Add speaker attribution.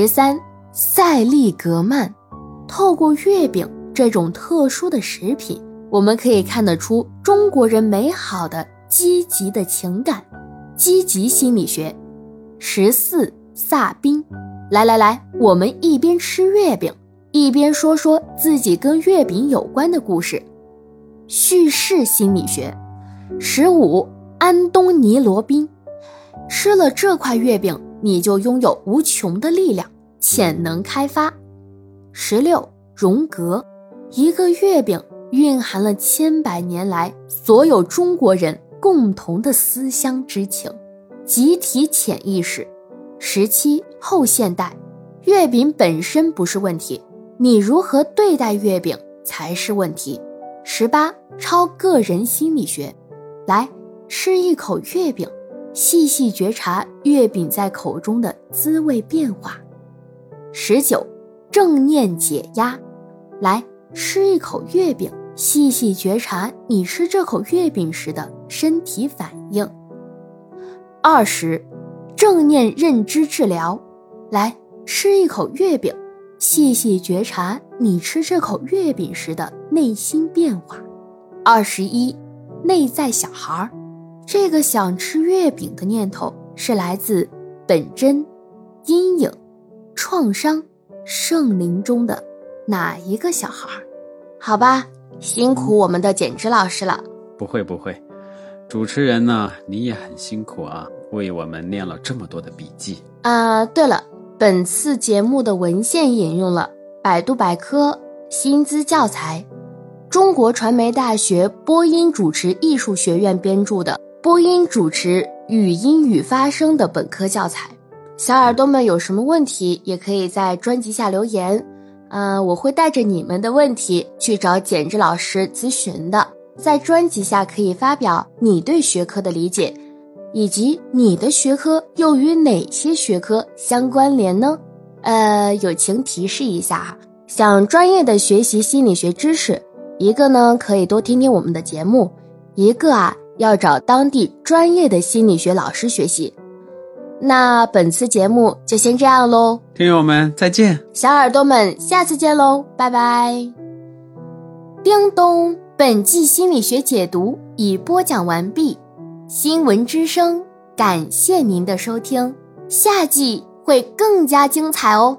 Speaker 1: 十三，塞利格曼。透过月饼这种特殊的食品，我们可以看得出中国人美好的积极的情感，积极心理学。十四，萨宾。来来来，我们一边吃月饼，一边说说自己跟月饼有关的故事。叙事心理学。十五，安东尼·罗宾。吃了这块月饼，你就拥有无穷的力量，潜能开发。十六，荣格。一个月饼蕴含了千百年来所有中国人共同的思乡之情，集体潜意识。十七后现代，月饼本身不是问题，你如何对待月饼才是问题。十八超个人心理学，来吃一口月饼，细细觉察月饼在口中的滋味变化。十九正念解压，来吃一口月饼，细细觉察你吃这口月饼时的身体反应。二十。正念认知治疗，来吃一口月饼，细细觉察你吃这口月饼时的内心变化。二十一，内在小孩儿，这个想吃月饼的念头是来自本真、阴影、创伤、圣灵中的哪一个小孩儿？好吧，辛苦我们的简直老师了。
Speaker 2: 不会不会，主持人呢，你也很辛苦啊。为我们念了这么多的笔记
Speaker 1: 啊！对了，本次节目的文献引用了百度百科、薪资教材、中国传媒大学播音主持艺术学院编著的《播音主持语音与发声》的本科教材。小耳朵们有什么问题，也可以在专辑下留言，嗯，我会带着你们的问题去找简直老师咨询的。在专辑下可以发表你对学科的理解。以及你的学科又与哪些学科相关联呢？呃，友情提示一下哈，想专业的学习心理学知识，一个呢可以多听听我们的节目，一个啊要找当地专业的心理学老师学习。那本次节目就先这样喽，
Speaker 2: 听友们再见，
Speaker 1: 小耳朵们下次见喽，拜拜。叮咚，本季心理学解读已播讲完毕。新闻之声，感谢您的收听，下季会更加精彩哦。